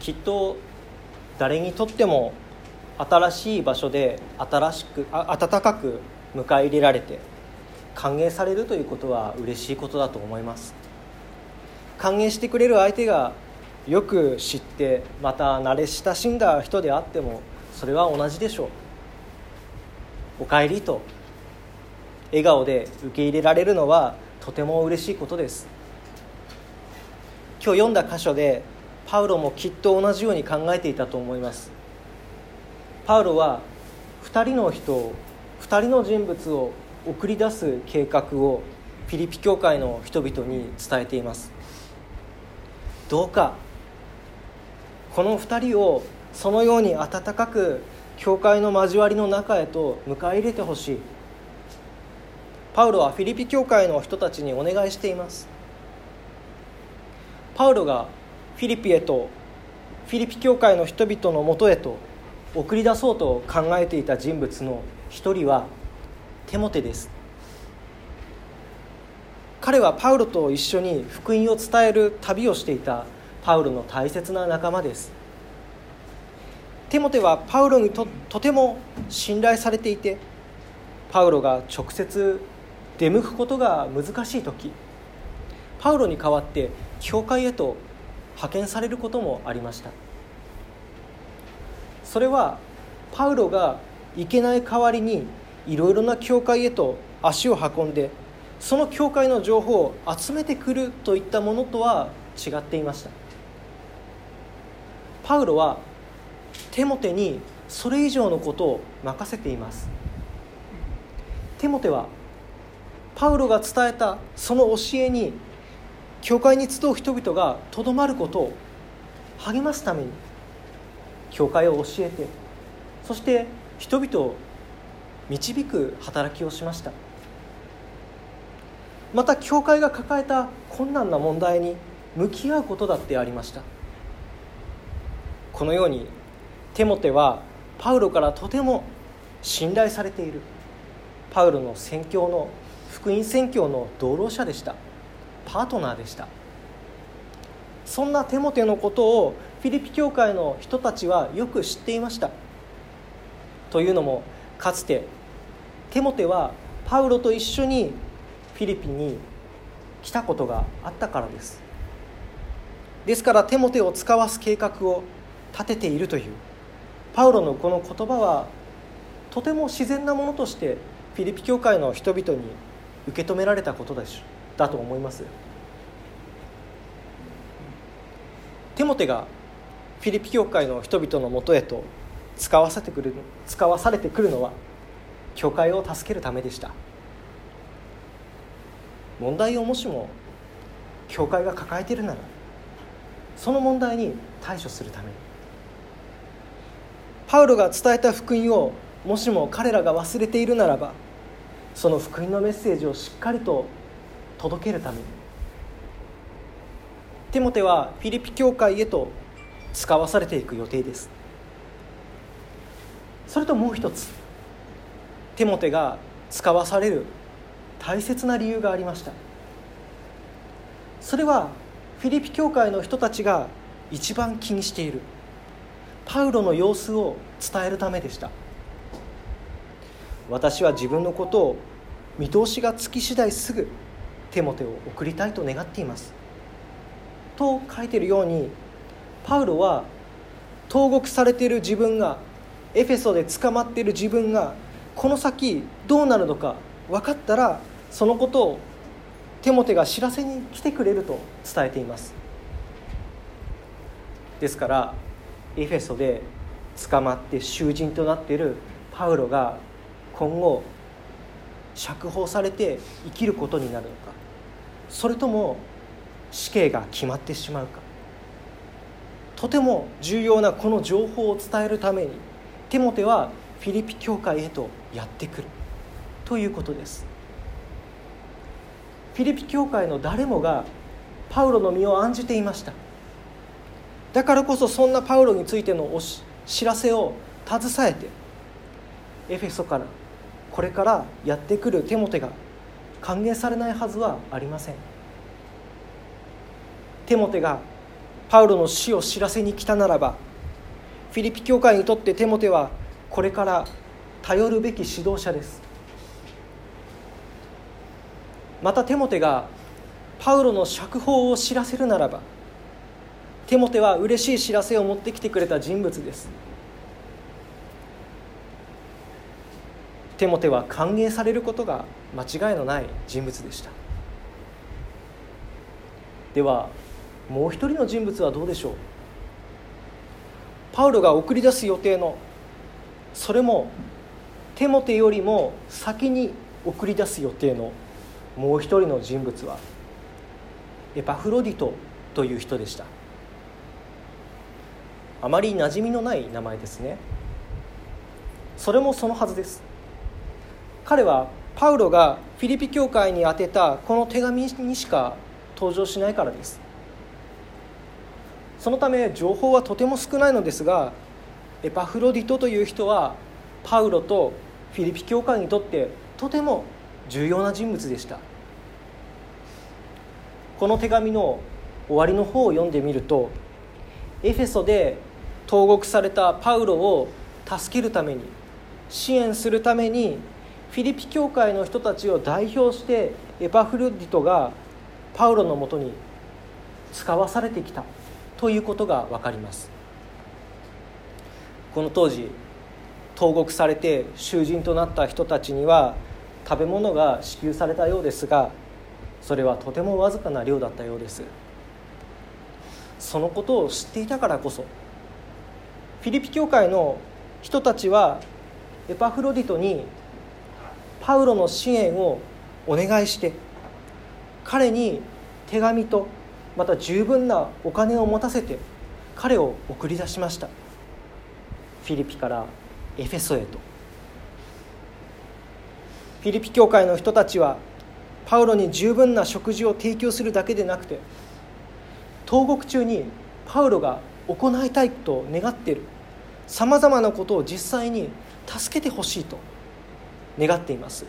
きっと誰にとっても新しい場所で新しくあ温かく迎え入れられて歓迎されるということは嬉しいことだと思います。歓迎してくれる相手がよく知ってまた慣れ親しんだ人であってもそれは同じでしょう。おかえりと笑顔で受け入れられるのはとても嬉しいことです。今日読んだ箇所でパウロもきっと同じように考えていたと思います。パウロは2人の人を2人の人物を送り出す計画をフィリピ教会の人々に伝えています。どうかこの2人をそのように温かく教会の交わりの中へと迎え入れてほしい。パウロはフィリピ教会の人たちにお願いしています。パウロがフィリピへとフィリピ教会の人々のもとへと送り出そうと考えていた人物の一人はテモテです。彼はパウロと一緒に福音を伝える旅をしていたパウロの大切な仲間です。テモテはパウロにととても信頼されていてパウロが直接出向くことが難しい時パウロに代わって教会へと派遣されることもありました。それはパウロが行けない代わりにいろいろな教会へと足を運んでその教会の情報を集めてくるといったものとは違っていました。パウロはテモテにそれ以上のことを任せています。テモテはパウロが伝えたその教えに教会に集う人々がとどまることを励ますために教会を教えてそして人々を導く働きをしました。また教会が抱えた困難な問題に向き合うことだってありました。このようにテモテはパウロからとても信頼されている。パウロの宣教の福音宣教の同労者でした。パートナーでした。そんなテモテのことをフィリピ教会の人たちはよく知っていました。というのもかつてテモテはパウロと一緒にフィリピンに来たことがあったからです。ですからテモテを使わす計画を立てているというパウロのこの言葉はとても自然なものとしてフィリピ教会の人々に受け止められたことでしょうだと思います。テモテがフィリピ教会の人々のもとへと使わせてくる使わされてくるのは教会を助けるためでした。問題をもしも教会が抱えているならその問題に対処するために。パウロが伝えた福音をもしも彼らが忘れているならばその福音のメッセージをしっかりと届けるために。テモテはフィリピ教会へと使わされていく予定です。それともう一つテモテが使わされる大切な理由がありました。それはフィリピ教会の人たちが一番気にしているパウロの様子を伝えるためでした。私は自分のことを見通しがつき次第すぐテモテを送りたいと願っています。と書いているようにパウロは投獄されている自分がエフェソで捕まっている自分がこの先どうなるのか分かったらそのことをテモテが知らせに来てくれると伝えています。ですからエフェソで捕まって囚人となっているパウロが今後釈放されて生きることになるのか。それとも死刑が決まってしまうか。とても重要なこの情報を伝えるためにテモテはフィリピ教会へとやってくる。ということです。フィリピ教会の誰もがパウロの身を案じていました。だからこそそんなパウロについてのお知らせを携えてエフェソからこれからやってくるテモテが歓迎されないはずはありません。テモテがパウロの死を知らせに来たならばフィリピ教会にとってテモテはこれから頼るべき指導者です。またテモテがパウロの釈放を知らせるならばテモテは嬉しい知らせを持ってきてくれた人物です。テモテは歓迎されることが間違いのない人物でした。ではもう一人の人物はどうでしょう？パウロが送り出す予定のそれもテモテよりも先に送り出す予定のもう一人の人物はエパフロディトという人でした。あまり馴染みのない名前ですね。それもそのはずです。彼はパウロがフィリピ教会に宛てたこの手紙にしか登場しないからです。そのため情報はとても少ないのですがエパフロディトという人はパウロとフィリピ教会にとってとても重要な人物でした。この手紙の終わりの方を読んでみるとエフェソで投獄されたパウロを助けるために支援するためにフィリピ教会の人たちを代表してエパフロディトがパウロのもとに使わされてきたということが分かります。この当時投獄されて囚人となった人たちには食べ物が支給されたようですがそれはとてもわずかな量だったようです。そのことを知っていたからこそフィリピ教会の人たちはエパフロディトにパウロの支援をお願いして彼に手紙とまた十分なお金を持たせて彼を送り出しました。フィリピからエフェソへと。フィリピ教会の人たちはパウロに十分な食事を提供するだけでなくて投獄中にパウロが行いたいと願っているさまざまなことを実際に助けてほしいと願っています。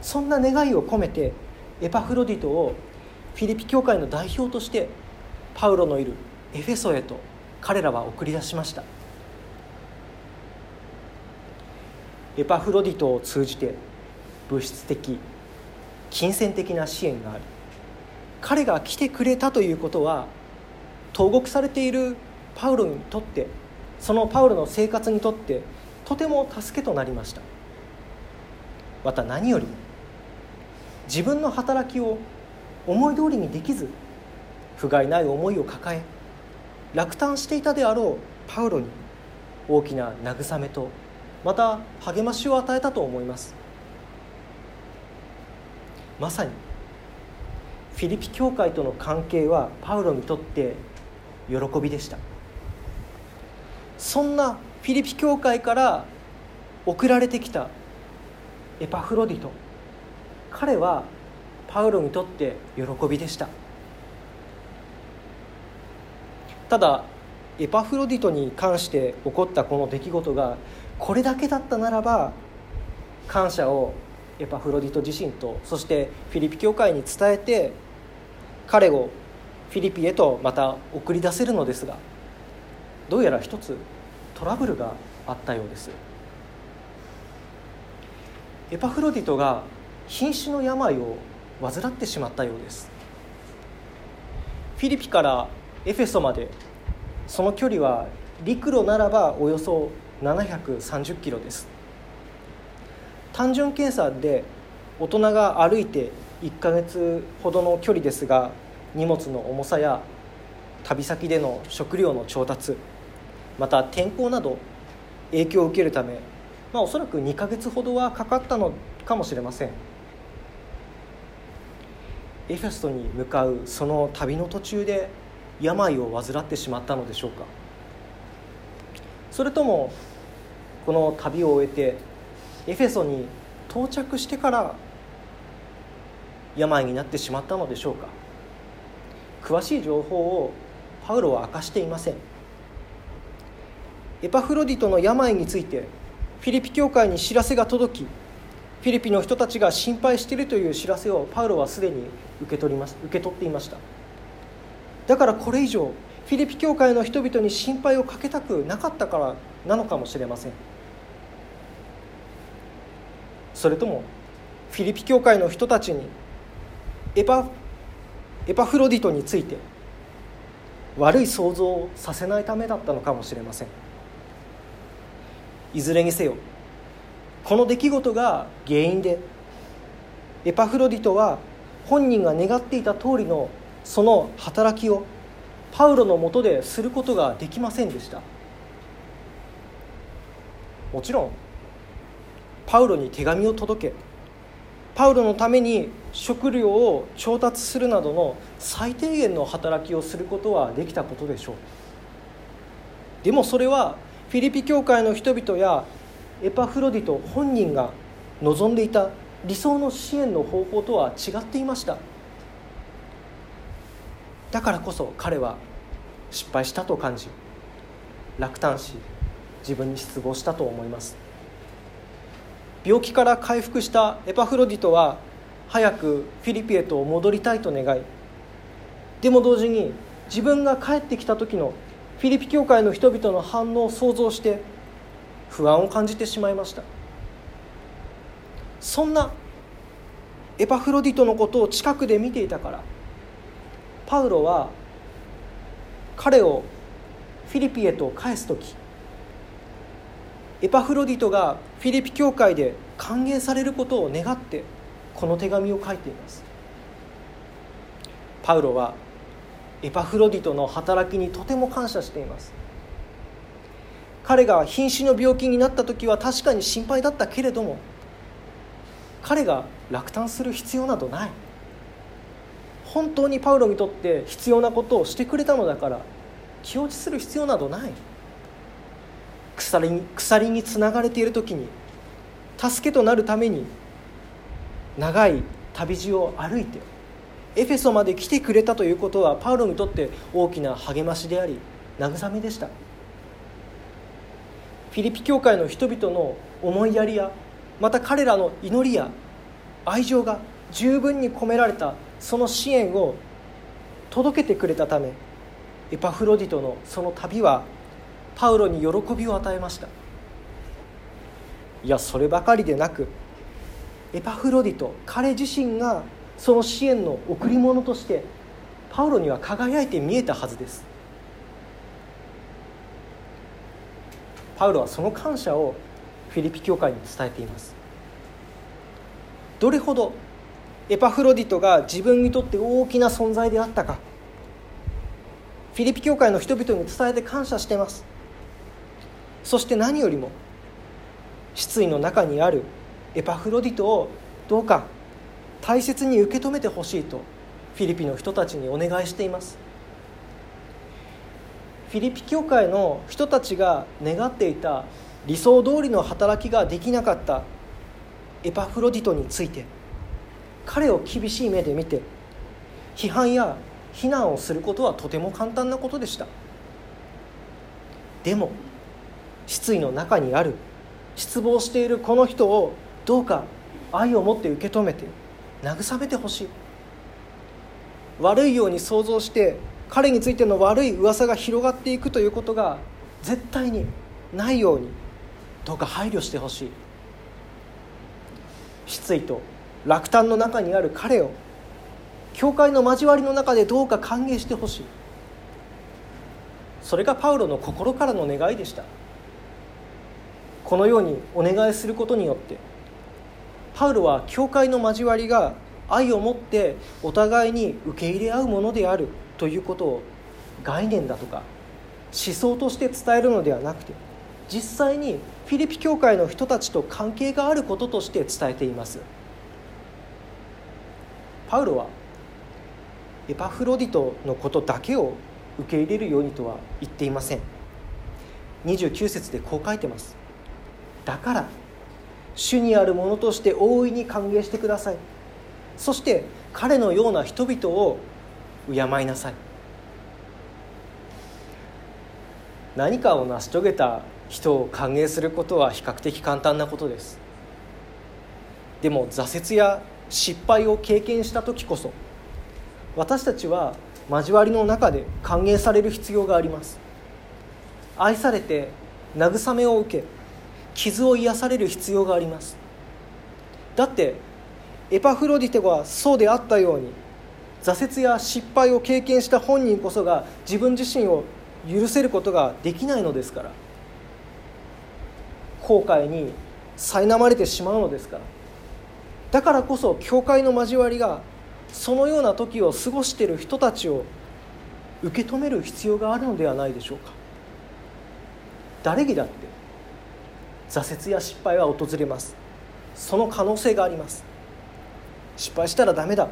そんな願いを込めてエパフロディトをフィリピ教会の代表としてパウロのいるエフェソへと彼らは送り出しました。エパフロディトを通じて物質的金銭的な支援があり彼が来てくれたということは投獄されているパウロにとってそのパウロの生活にとってとても助けとなりました。また何より自分の働きを思い通りにできず不甲斐ない思いを抱え落胆していたであろうパウロに大きな慰めとまた励ましを与えたと思います。まさにフィリピ教会との関係はパウロにとって喜びでした。そんなフィリピ教会から送られてきたエパフロディト。彼はパウロにとって喜びでした。ただエパフロディトに関して起こったこの出来事がこれだけだったならば感謝をエパフロディト自身とそしてフィリピ教会に伝えて彼をフィリピへとまた送り出せるのですがどうやら一つトラブルがあったようです。エパフロディトが瀕死の病を患ってしまったようです。フィリピからエフェソまでその距離は陸路ならばおよそ730キロです。単純計算で大人が歩いて1ヶ月ほどの距離ですが荷物の重さや旅先での食料の調達また天候など影響を受けるため、まあ、おそらく2ヶ月ほどはかかったのかもしれません。エフェストに向かうその旅の途中で病を患ってしまったのでしょうか。それともこの旅を終えてエフェソに到着してから病になってしまったのでしょうか。詳しい情報をパウロは明かしていません。エパフロディトの病についてフィリピ教会に知らせが届きフィリピの人たちが心配しているという知らせをパウロはすでに受け取ります受け取っていました。だからこれ以上フィリピ教会の人々に心配をかけたくなかったからなのかもしれません。それともフィリピ教会の人たちにエパエパフロディトについて悪い想像をさせないためだったのかもしれません。いずれにせよこの出来事が原因でエパフロディトは本人が願っていた通りのその働きをパウロのもとですることができませんでした。もちろんパウロに手紙を届けパウロのために食料を調達するなどの最低限の働きをすることはできたことでしょう。でもそれはフィリピ教会の人々やエパフロディト本人が望んでいた理想の支援の方法とは違っていました。だからこそ彼は失敗したと感じ落胆し自分に失望したと思います。病気から回復したエパフロディトは早くフィリピへと戻りたいと願いでも同時に自分が帰ってきた時のフィリピ教会の人々の反応を想像して不安を感じてしまいました。そんなエパフロディトのことを近くで見ていたからパウロは彼をフィリピへと返す時エパフロディトがフィリピ教会で歓迎されることを願ってこの手紙を書いています。パウロはエパフロディトの働きにとても感謝しています。彼が瀕死の病気になった時は確かに心配だったけれども彼が落胆する必要などない。本当にパウロにとって必要なことをしてくれたのだから気落ちする必要などない。鎖に鎖につながれている時に助けとなるために長い旅路を歩いてエフェソまで来てくれたということはパウロにとって大きな励ましであり慰めでした。フィリピ教会の人々の思いやりやまた彼らの祈りや愛情が十分に込められたその支援を届けてくれたためエパフロディトのその旅はパウロに喜びを与えました。いやそればかりでなくエパフロディト彼自身がその支援の贈り物としてパウロには輝いて見えたはずです。パウロはその感謝をフィリピ教会に伝えています。どれほどエパフロディトが自分にとって大きな存在であったかフィリピ教会の人々に伝えて感謝してます。そして何よりも失意の中にあるエパフロディトをどうか大切に受け止めてほしいとフィリピの人たちにお願いしています。フィリピ教会の人たちが願っていた理想通りの働きができなかったエパフロディトについて彼を厳しい目で見て批判や非難をすることはとても簡単なことでした。でも失意の中にある失望しているこの人をどうか愛を持って受け止めて慰めてほしい。悪いように想像して彼についての悪い噂が広がっていくということが絶対にないようにどうか配慮してほしい。失意と落胆の中にある彼を教会の交わりの中でどうか歓迎してほしい。それがパウロの心からの願いでした。このようにお願いすることによってパウロは教会の交わりが愛を持ってお互いに受け入れ合うものであるということを概念だとか思想として伝えるのではなくて実際にフィリピ教会の人たちと関係があることとして伝えています。パウロはエパフロディトのことだけを受け入れるようにとは言っていません。29節でこう書いてます。だから主にあるものとして大いに歓迎してください。そして彼のような人々を敬いなさい。何かを成し遂げた人を歓迎することは比較的簡単なことです。でも挫折や失敗を経験した時こそ私たちは交わりの中で歓迎される必要があります。愛されて慰めを受け傷を癒される必要があります。だってエパフロディテはそうであったように挫折や失敗を経験した本人こそが自分自身を許せることができないのですから。後悔に苛まれてしまうのですから。だからこそ教会の交わりがそのような時を過ごしている人たちを受け止める必要があるのではないでしょうか。誰にだって挫折や失敗は訪れます。その可能性があります。失敗したらダメだ。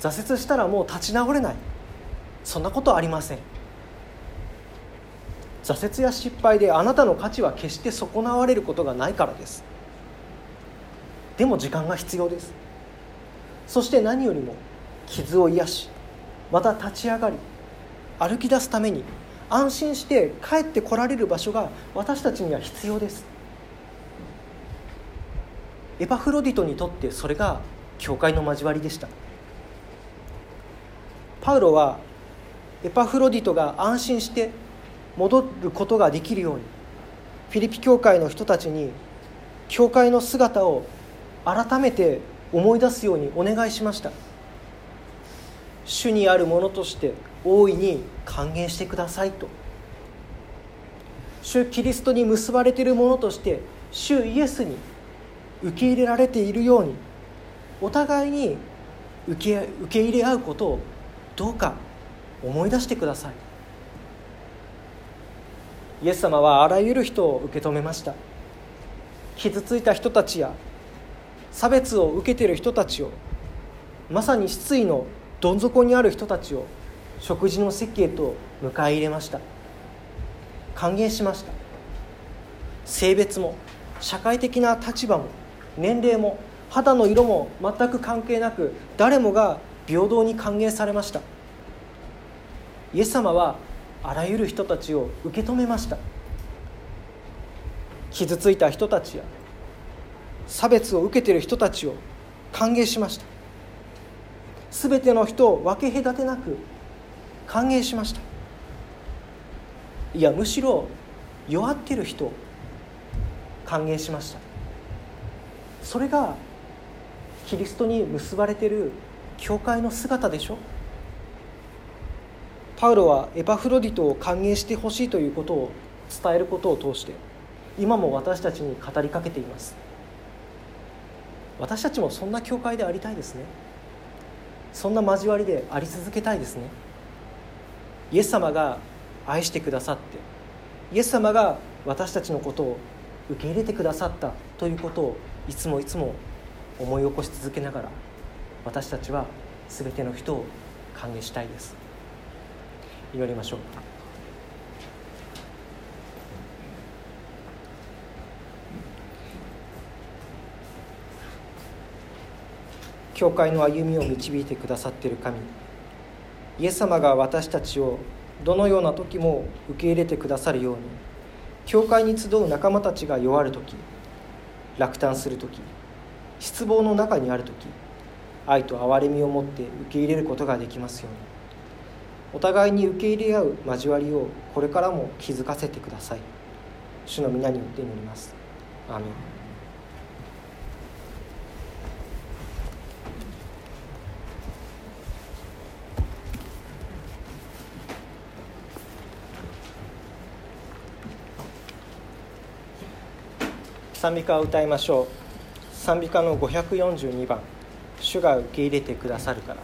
挫折したらもう立ち直れない。そんなことありません。挫折や失敗であなたの価値は決して損なわれることがないからです。でも時間が必要です。そして何よりも傷を癒しまた立ち上がり歩き出すために安心して帰ってこられる場所が私たちには必要です。エパフロディトにとってそれが教会の交わりでした。パウロはエパフロディトが安心して戻ることができるようにフィリピ教会の人たちに教会の姿を改めて思い出すようにお願いしました。主にあるものとして大いに歓迎してくださいと。主キリストに結ばれているものとして主イエスに受け入れられているようにお互いに受け受け入れ合うことをどうか思い出してください。イエス様はあらゆる人を受け止めました。傷ついた人たちや差別を受けている人たちをまさに失意のどん底にある人たちを食事の席へと迎え入れました。歓迎しました。性別も社会的な立場も年齢も肌の色も全く関係なく誰もが平等に歓迎されました。イエス様はあらゆる人たちを受け止めました。傷ついた人たちや差別を受けている人たちを歓迎しました。全ての人を分け隔てなく歓迎しました。いやむしろ弱ってる人歓迎しました。それがキリストに結ばれている教会の姿でしょ。パウロはエパフロディトを歓迎してほしいということを伝えることを通して今も私たちに語りかけています。私たちもそんな教会でありたいですね。そんな交わりであり続けたいですね。イエス様が愛してくださってイエス様が私たちのことを受け入れてくださったということをいつもいつも思い起こし続けながら私たちは全ての人を歓迎したいです。祈りましょう。教会の歩みを導いてくださっている神イエス様が私たちをどのような時も受け入れてくださるように教会に集う仲間たちが弱る時落胆する時失望の中にある時愛と憐れみを持って受け入れることができますようにお互いに受け入れ合う交わりをこれからも気づかせてください。主の皆によって祈ります。アーメン。賛美歌を歌いましょう。賛美歌の542番「主が受け入れてくださるから」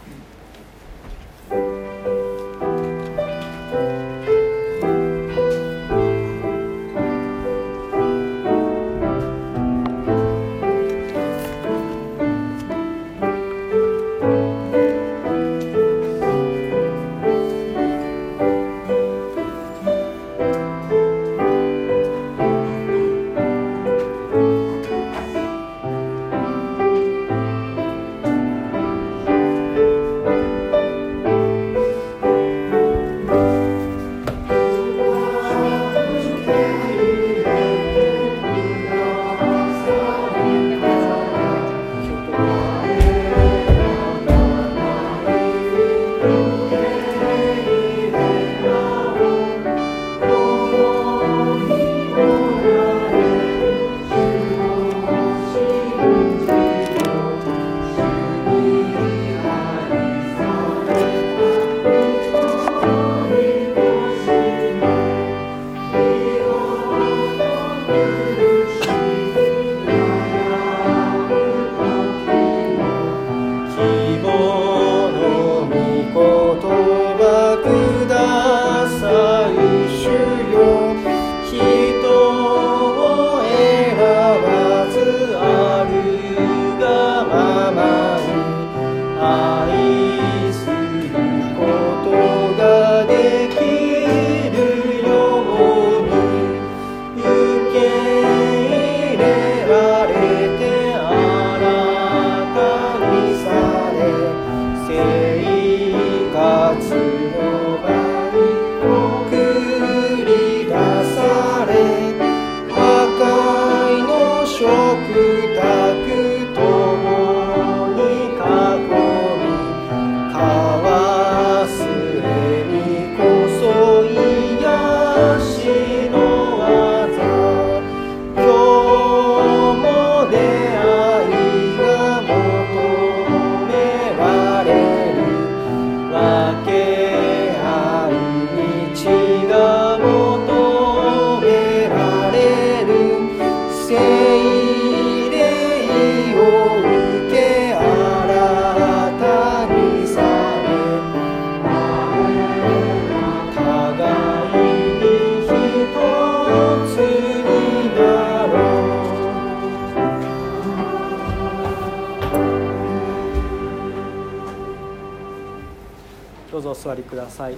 ください。